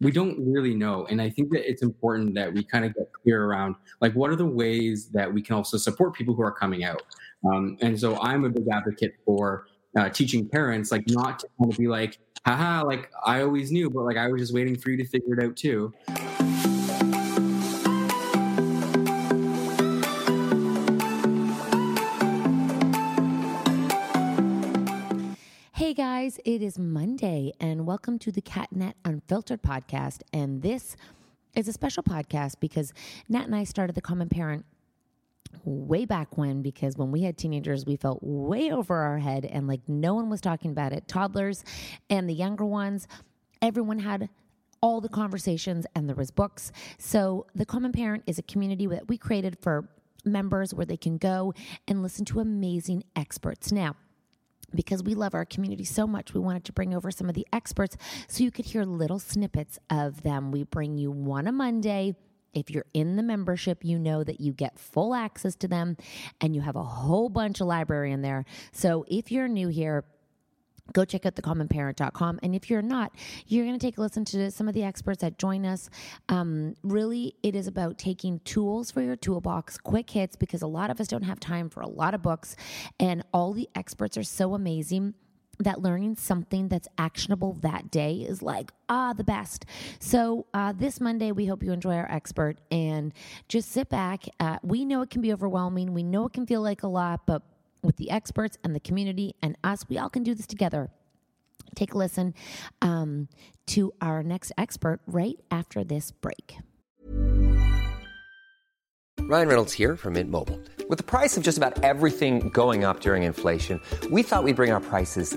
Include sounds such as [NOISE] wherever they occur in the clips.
we don't really know. And I think that it's important that we kind of get clear around like what are the ways that we can also support people who are coming out. Um, and so I'm a big advocate for uh, teaching parents like not to kind of be like, haha, like I always knew, but like I was just waiting for you to figure it out too. Guys, it is Monday, and welcome to the CatNat Unfiltered podcast. And this is a special podcast because Nat and I started the Common Parent way back when because when we had teenagers we felt way over our head and like no one was talking about it. Toddlers and the younger ones everyone had all the conversations and there was books. So the common parent is a community that we created for members where they can go and listen to amazing experts. Now because we love our community so much, we wanted to bring over some of the experts so you could hear little snippets of them. We bring you one a Monday. If you're in the membership, you know that you get full access to them and you have a whole bunch of library in there. So if you're new here, go check out thecommonparent.com. And if you're not, you're going to take a listen to some of the experts that join us. Um, really, it is about taking tools for your toolbox, quick hits, because a lot of us don't have time for a lot of books. And all the experts are so amazing that learning something that's actionable that day is like ah the best so uh, this monday we hope you enjoy our expert and just sit back uh, we know it can be overwhelming we know it can feel like a lot but with the experts and the community and us. We all can do this together. Take a listen um, to our next expert right after this break. Ryan Reynolds here from Mint Mobile. With the price of just about everything going up during inflation, we thought we'd bring our prices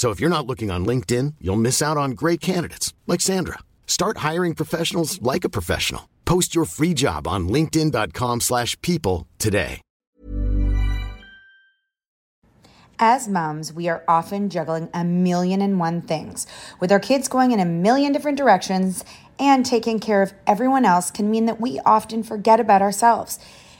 So if you're not looking on LinkedIn, you'll miss out on great candidates like Sandra. Start hiring professionals like a professional. Post your free job on linkedin.com/people today. As moms, we are often juggling a million and one things. With our kids going in a million different directions and taking care of everyone else can mean that we often forget about ourselves.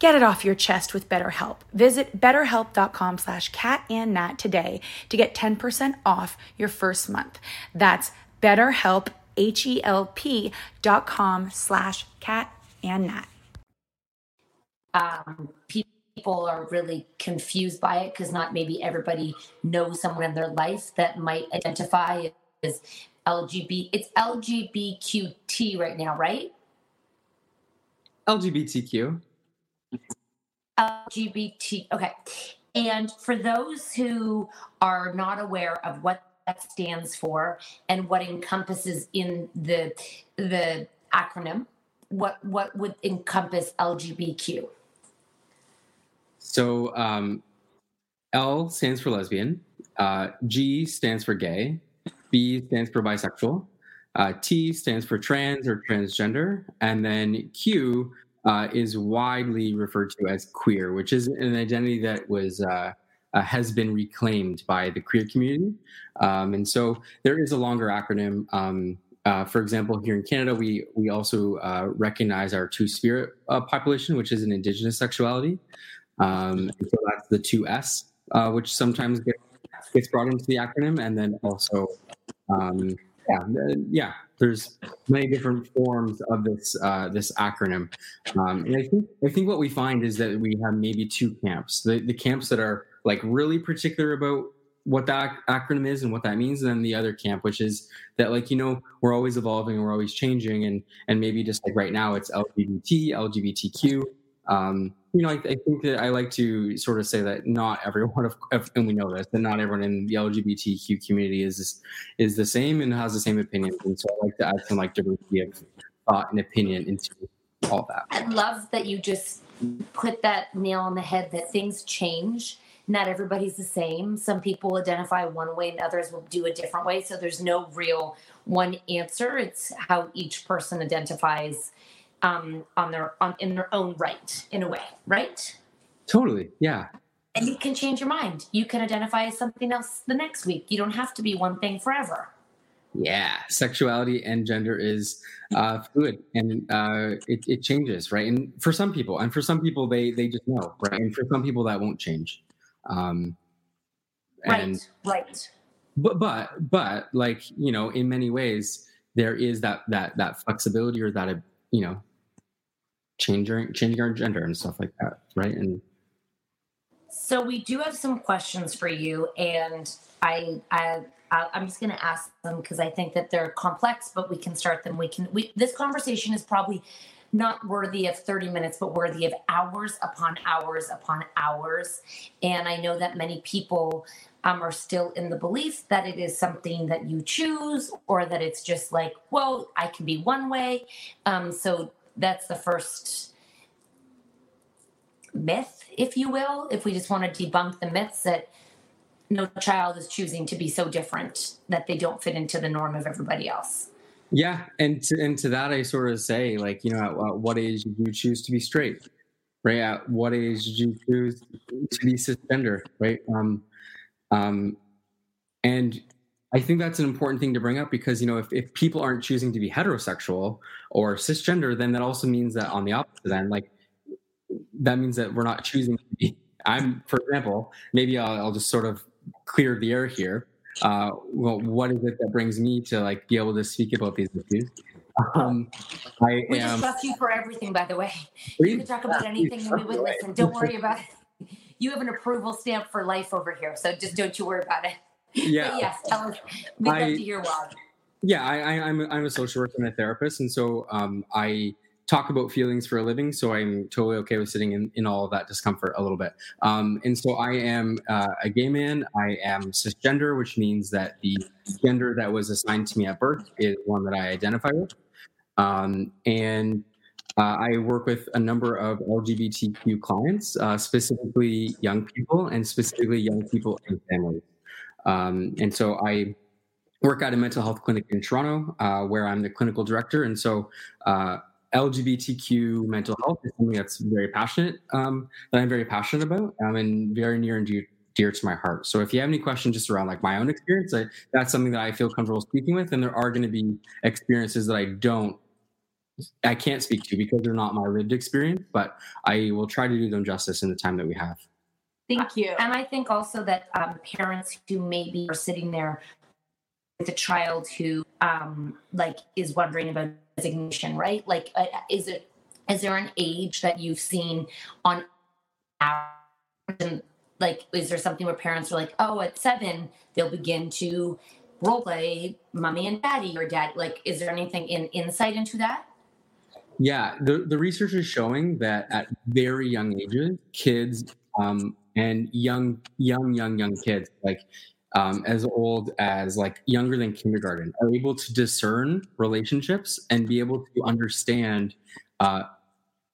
Get it off your chest with BetterHelp. Visit betterhelp.com slash catandnat today to get 10% off your first month. That's betterhelp, H-E-L-P dot com slash catandnat. Um, people are really confused by it because not maybe everybody knows someone in their life that might identify as LGBT. It's LGBTQT right now, right? LGBTQ. LGBT. Okay. And for those who are not aware of what that stands for and what encompasses in the the acronym, what what would encompass LGBTQ? So um, L stands for lesbian. Uh, G stands for gay. B stands for bisexual. Uh, T stands for trans or transgender, and then Q uh, is widely referred to as queer, which is an identity that was uh, uh, has been reclaimed by the queer community. Um, and so there is a longer acronym. Um, uh, for example, here in Canada, we we also uh, recognize our two spirit uh, population, which is an Indigenous sexuality. Um, so that's the two S, which sometimes gets, gets brought into the acronym, and then also, um, yeah, yeah. There's many different forms of this uh, this acronym, um, and I think I think what we find is that we have maybe two camps: the the camps that are like really particular about what that acronym is and what that means and then the other camp which is that like you know we're always evolving and we're always changing and and maybe just like right now it's lgbt lgbtq um you know I, I think that i like to sort of say that not everyone of and we know this that not everyone in the lgbtq community is is the same and has the same opinions and so i like to add some like diversity of thought and opinion into all that i love that you just put that nail on the head that things change not everybody's the same. Some people identify one way and others will do a different way. So there's no real one answer. It's how each person identifies um, on their on in their own right, in a way, right? Totally. Yeah. And you can change your mind. You can identify as something else the next week. You don't have to be one thing forever. Yeah, sexuality and gender is uh, fluid and uh, it, it changes, right? And for some people, and for some people, they they just know, right? And for some people, that won't change. Um, and, right, right. But but but like you know, in many ways, there is that that that flexibility or that you know, changing changing our gender and stuff like that, right? And so we do have some questions for you, and I I I'm just going to ask them because I think that they're complex, but we can start them. We can. We this conversation is probably not worthy of 30 minutes, but worthy of hours upon hours upon hours. And I know that many people um, are still in the belief that it is something that you choose or that it's just like, well, I can be one way. Um, so that's the first myth, if you will, if we just want to debunk the myths that no child is choosing to be so different that they don't fit into the norm of everybody else. Yeah, and to, and to that I sort of say like you know at, what age did you choose to be straight, right? At what age did you choose to be cisgender, right? Um, um, and I think that's an important thing to bring up because you know if, if people aren't choosing to be heterosexual or cisgender, then that also means that on the opposite end, like that means that we're not choosing to be. I'm, for example, maybe I'll, I'll just sort of clear the air here uh, well, what is it that brings me to like be able to speak about these issues? Um, I we am, just trust you for everything, by the way. Please, you can talk about anything and we would listen. Don't worry about it. You have an approval stamp for life over here, so just don't you worry about it. Yeah. Yes, tell us. We'd love to hear why. Yeah, I, I, I'm, I'm a social worker and a therapist, and so um, I talk about feelings for a living, so I'm totally okay with sitting in, in all of that discomfort a little bit. Um, and so I am uh, a gay man. I am cisgender, which means that the gender that was assigned to me at birth is one that I identify with. Um, and uh, I work with a number of LGBTQ clients, uh, specifically young people and specifically young people and families. Um, and so I work at a mental health clinic in Toronto, uh, where I'm the clinical director. And so uh, LGBTQ mental health is something that's very passionate, um, that I'm very passionate about, um, and very near and dear, dear, to my heart. So if you have any questions just around like my own experience, I, that's something that I feel comfortable speaking with. And there are going to be experiences that I don't, I can't speak to because they're not my lived experience, but I will try to do them justice in the time that we have. Thank you. And I think also that um, parents who maybe are sitting there with a child who um, like is wondering about designation, right? Like, uh, is it is there an age that you've seen on average? like, is there something where parents are like, oh, at seven they'll begin to role play mommy and daddy or dad? Like, is there anything in insight into that? Yeah, the, the research is showing that at very young ages, kids um, and young, young, young, young kids, like um, as old as like younger than kindergarten are able to discern relationships and be able to understand uh,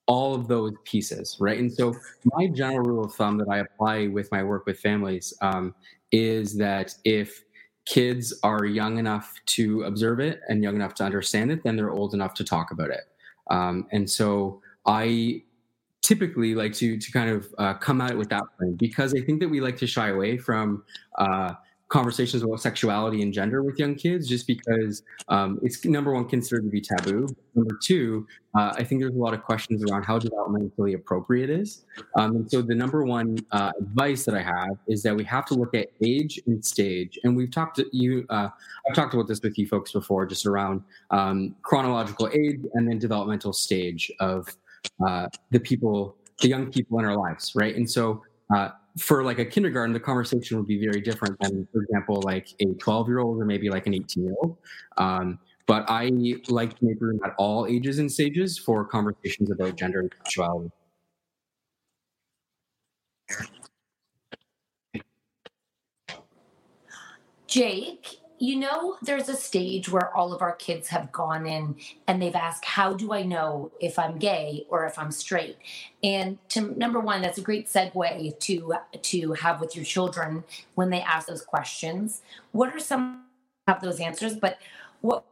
all of those pieces right? And so my general rule of thumb that i apply with my work with families um, is that if kids are young enough to observe it and young enough to understand it then they're old enough to talk about it. Um, and so i typically like to to kind of uh, come at it with that frame because I think that we like to shy away from uh, conversations about sexuality and gender with young kids just because um, it's number one considered to be taboo. Number two uh, i think there's a lot of questions around how developmentally appropriate is. Um, and so the number one uh, advice that i have is that we have to look at age and stage. And we've talked to you uh, i've talked about this with you folks before just around um, chronological age and then developmental stage of uh, the people the young people in our lives right and so uh, for like a kindergarten, the conversation would be very different than, for example, like a 12 year old or maybe like an 18 year old. Um, but I like to make room at all ages and stages for conversations about gender and sexuality. Jake, you know, there's a stage where all of our kids have gone in and they've asked, How do I know if I'm gay or if I'm straight? And to number one, that's a great segue to to have with your children when they ask those questions. What are some of those answers? But what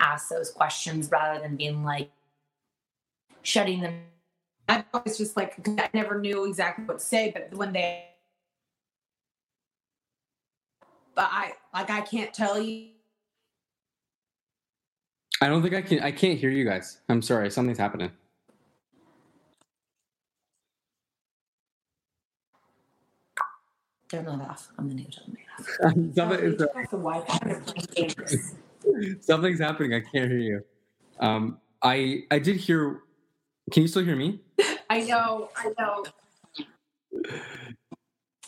ask those questions rather than being like shutting them I was just like I never knew exactly what to say, but when they but I like I can't tell you. I don't think I can. I can't hear you guys. I'm sorry. Something's happening. Turn that off. I'm gonna turn it off. [LAUGHS] Something, [LAUGHS] Something's happening. I can't hear you. Um, I I did hear. Can you still hear me? [LAUGHS] I know. I know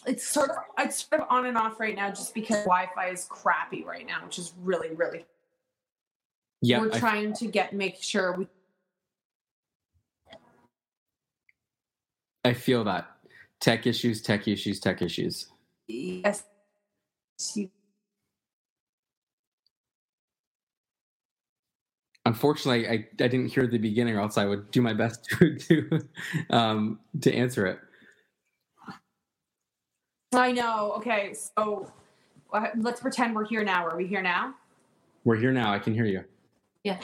it's sort of it's sort of on and off right now just because Wi-Fi is crappy right now, which is really really. Yeah, we're trying to get make sure we. I feel that tech issues, tech issues, tech issues. Yes. Unfortunately, I, I didn't hear the beginning, or else I would do my best [LAUGHS] to to um, to answer it. I know. Okay, so uh, let's pretend we're here now. Are we here now? We're here now. I can hear you. Yeah.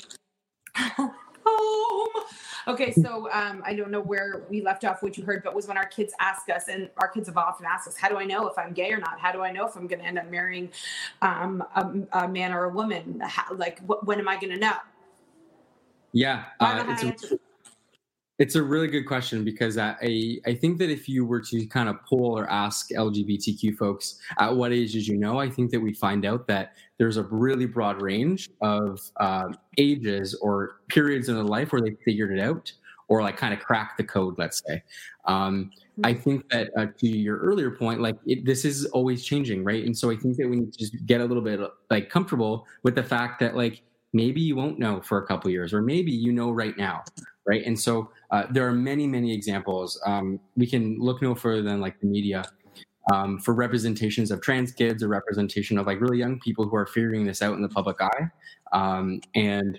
[LAUGHS] Home. Okay, so um, I don't know where we left off, what you heard, but was when our kids ask us, and our kids have often asked us, "How do I know if I'm gay or not? How do I know if I'm going to end up marrying um, a, a, man or a woman? How, like, wh- when am I going to know?" Yeah, uh, it's a, really good question because I, I think that if you were to kind of poll or ask LGBTQ folks at what age did you know, I think that we find out that there's a really broad range of uh, ages or periods in their life where they figured it out or like kind of cracked the code, let's say. Um, I mm-hmm. think that uh, to your earlier point, like it, this is always changing, right? And so I think that we need to just get a little bit like comfortable with the fact that like maybe you won't know for a couple years, or maybe you know right now, right? And so uh, there are many, many examples. Um, we can look no further than like the media um, for representations of trans kids or representation of like really young people who are figuring this out in the public eye. Um, and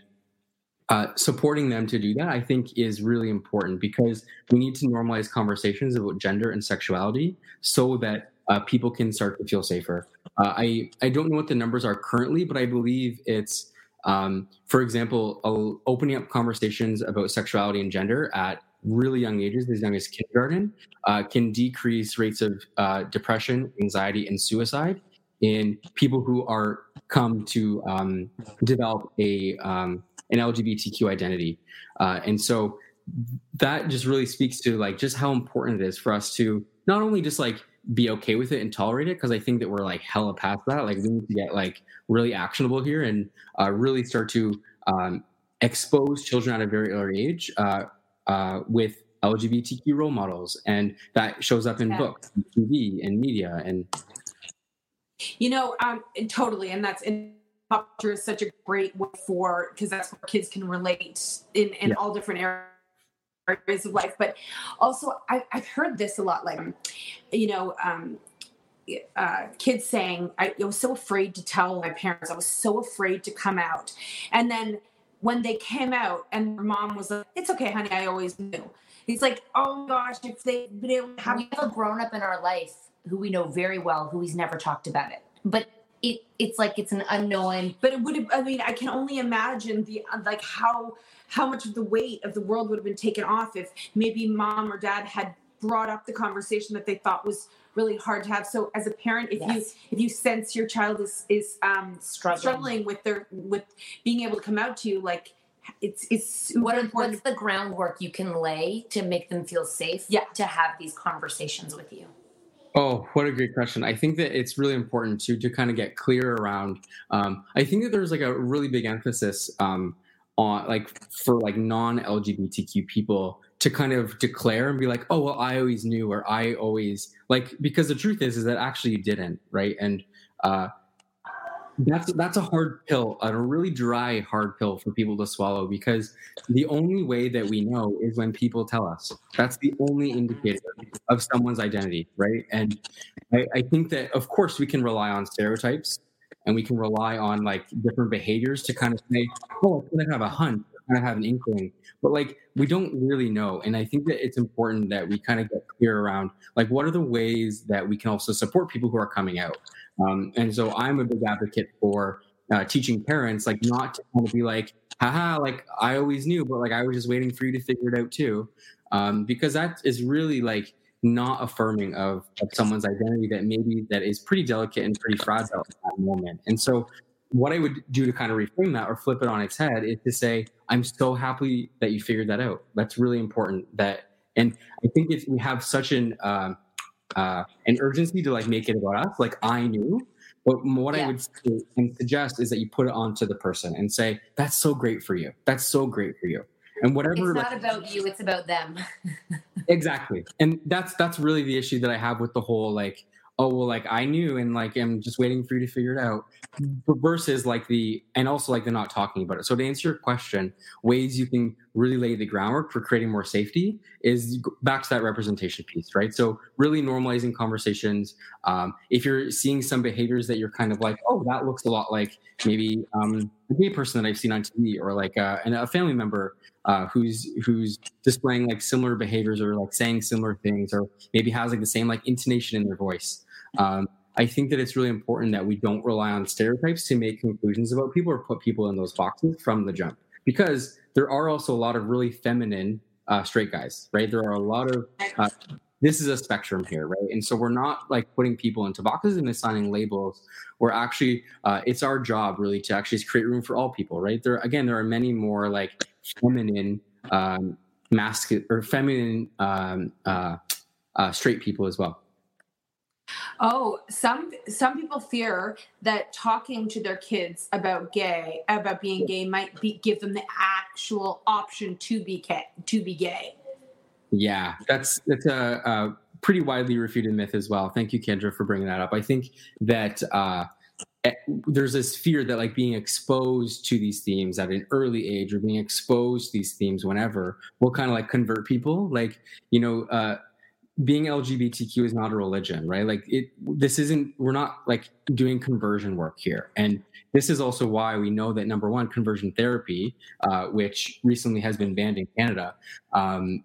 uh, supporting them to do that, I think, is really important because we need to normalize conversations about gender and sexuality so that uh, people can start to feel safer. Uh, I I don't know what the numbers are currently, but I believe it's um, for example, opening up conversations about sexuality and gender at really young ages, as young as kindergarten, uh, can decrease rates of uh, depression, anxiety, and suicide in people who are come to um, develop a um, an LGBTQ identity, uh, and so that just really speaks to like just how important it is for us to not only just like be okay with it and tolerate it because I think that we're like hella past that. Like we need to get like really actionable here and uh, really start to um, expose children at a very early age uh, uh, with LGBTQ role models, and that shows up in yeah. books, and TV, and media, and you know, um, totally, and that's in culture is such a great way for because that's where kids can relate in in yeah. all different areas areas of life. But also, I, have heard this a lot, like, you know, um, uh, kids saying, I, I was so afraid to tell my parents. I was so afraid to come out. And then when they came out and mom was like, it's okay, honey, I always knew. It's like, oh gosh, if they have. We have a grown up in our life who we know very well who he's never talked about it. But it, it's like it's an unknown. But it would have, I mean, I can only imagine the, like how how much of the weight of the world would have been taken off if maybe mom or dad had brought up the conversation that they thought was really hard to have. So as a parent, if Yes. you if you sense your child is is um, Struggling. struggling with their with being able to come out to you, like it's it's What important. what's the groundwork you can lay to make them feel safe Yeah. to have these conversations with you? Oh, what a great question. I think that it's really important to to kind of get clear around. Um, I think that there's like a really big emphasis um, on like for like non LGBTQ people to kind of declare and be like, oh well, I always knew, or I always like because the truth is is that actually you didn't, right? And uh, that's that's a hard pill, a really dry, hard pill for people to swallow because the only way that we know is when people tell us. That's the only indicator of someone's identity, right? And I, I think that of course we can rely on stereotypes and we can rely on like different behaviors to kind of say, oh, I'm gonna have a hunch, I'm gonna have an inkling. But like we don't really know. And I think that it's important that we kind of get clear around like what are the ways that we can also support people who are coming out. Um, and so I'm a big advocate for uh, teaching parents, like not to kind of be like, haha, like I always knew, but like I was just waiting for you to figure it out too. Um, because that is really like not affirming of, of someone's identity that maybe that is pretty delicate and pretty fragile at that moment. And so what I would do to kind of reframe that or flip it on its head is to say, I'm so happy that you figured that out. That's really important that, and I think if we have such an, um, uh, an urgency to like make it about us. Like I knew, but what I would say and suggest is that you put it onto the person and say, "That's so great for you. That's so great for you." And whatever, It's like, not about you, it's about them. [LAUGHS] exactly. And that's that's really the issue that I have with the whole like, oh well, like I knew and like I'm just waiting for you to figure it out. Versus like the and also like they're not talking about it. So to answer your question, ways you can really lay the groundwork for creating more safety is back to that representation piece, right? So really normalizing conversations. Um, if you're seeing some behaviors that you're kind of like, oh, that looks a lot like maybe um, a gay person that I've seen on TV, or like uh, and a family member uh, who's who's displaying like similar behaviors or like saying similar things, or maybe has like the same like intonation in their voice. Um, I think that it's really important that we don't rely on stereotypes to make conclusions about people or put people in those boxes from the jump, because there are also a lot of really feminine uh, straight guys, right? There are a lot of uh, this is a spectrum here, right? And so we're not like putting people into boxes and assigning labels. We're actually, uh, it's our job really to actually create room for all people, right? There again, there are many more like feminine, um, masculine or feminine um, uh, uh, straight people as well. Oh, some some people fear that talking to their kids about gay, about being gay, might be give them the actual option to be gay, to be gay. Yeah, that's that's a, a pretty widely refuted myth as well. Thank you, Kendra, for bringing that up. I think that uh, eh, there's this fear that like being exposed to these themes at an early age or being exposed to these themes whenever will kind of like convert people. Like you know, uh, being LGBTQ is not a religion, right? Like it. This isn't. We're not like doing conversion work here, and this is also why we know that number one, conversion therapy, uh, which recently has been banned in Canada. Um,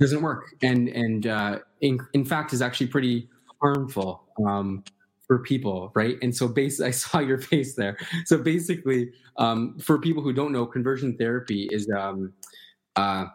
doesn't work and and uh, in, in fact is actually pretty harmful um, for people right and so basically [LAUGHS] i saw your face there so basically um, for people who don't know conversion therapy is um, uh,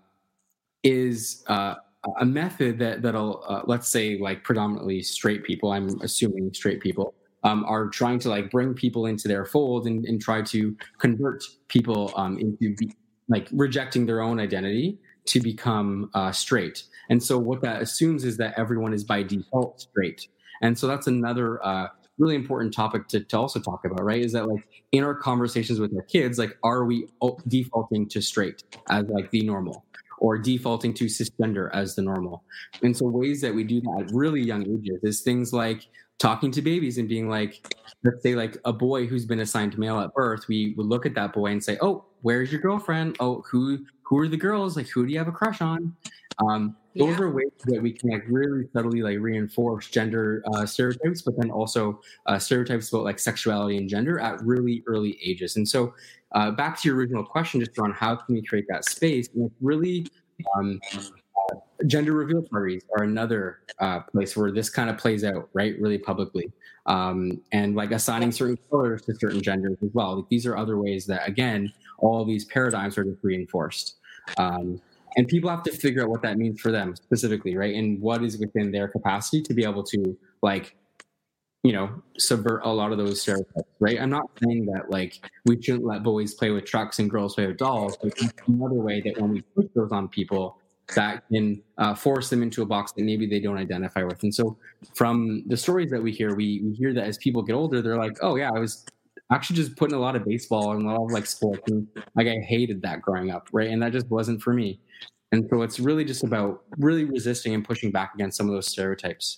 is uh, a method that that'll uh, let's say like predominantly straight people i'm assuming straight people um, are trying to like bring people into their fold and, and try to convert people um, into be, like rejecting their own identity to become uh, straight. And so what that assumes is that everyone is by default straight. And so that's another uh, really important topic to, to also talk about, right? Is that like in our conversations with our kids, like are we defaulting to straight as like the normal? Or defaulting to cisgender as the normal. And so, ways that we do that at really young ages is things like talking to babies and being like, let's say, like a boy who's been assigned male at birth, we would look at that boy and say, "Oh, where's your girlfriend? Oh, who who are the girls? Like, who do you have a crush on?" Um, those Yeah. are ways that we can like really subtly like reinforce gender uh, stereotypes, but then also uh, stereotypes about like sexuality and gender at really early ages. And so, uh, back to your original question, just around how can we create that space? Really um, uh, gender reveal parties are another uh, place where this kind of plays out, right? Really publicly, um, and like assigning certain colors to certain genders as well. Like these are other ways that, again, all these paradigms are just reinforced. Um, and people have to figure out what that means for them specifically, right? And what is within their capacity to be able to like you know subvert a lot of those stereotypes right? I'm not saying that like we shouldn't let boys play with trucks and girls play with dolls but another way that when we push those on people that can uh, force them into a box that maybe they don't identify with. And so from the stories that we hear we, we hear that as people get older they're like oh yeah i was actually just putting a lot of baseball and a lot of like sports and like i hated that growing up right? And that just wasn't for me. And so it's really just about really resisting and pushing back against some of those stereotypes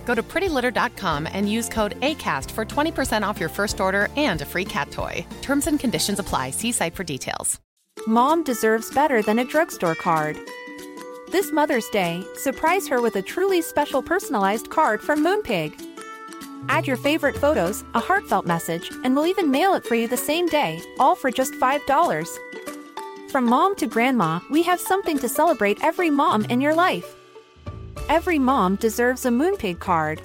Go to prettylitter.com and use code ACAST for 20% off your first order and a free cat toy. Terms and conditions apply. See site for details. Mom deserves better than a drugstore card. This Mother's Day, surprise her with a truly special personalized card from Moonpig. Add your favorite photos, a heartfelt message, and we'll even mail it for you the same day, all for just $5. From mom to grandma, we have something to celebrate every mom in your life. Every mom deserves a Moonpig card.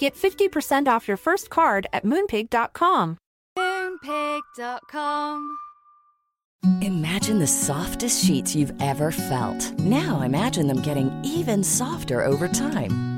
Get 50% off your first card at moonpig.com. Moonpig.com. Imagine the softest sheets you've ever felt. Now imagine them getting even softer over time.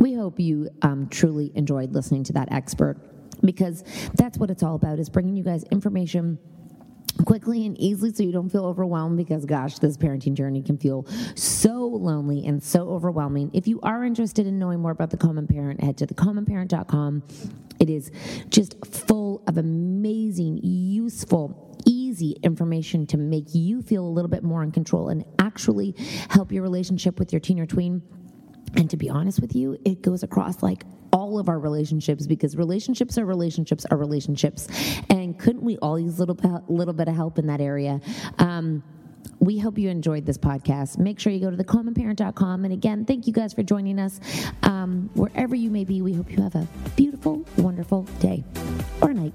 We hope you um, truly enjoyed listening to that expert because that's what it's all about is bringing you guys information quickly and easily so you don't feel overwhelmed because gosh this parenting journey can feel so lonely and so overwhelming. If you are interested in knowing more about the common parent head to thecommonparent.com it is just full of amazing useful easy information to make you feel a little bit more in control and actually help your relationship with your teen or tween and to be honest with you, it goes across like all of our relationships because relationships are relationships are relationships. And couldn't we all use a little, little bit of help in that area? Um, we hope you enjoyed this podcast. Make sure you go to thecommonparent.com. And again, thank you guys for joining us. Um, wherever you may be, we hope you have a beautiful, wonderful day or night.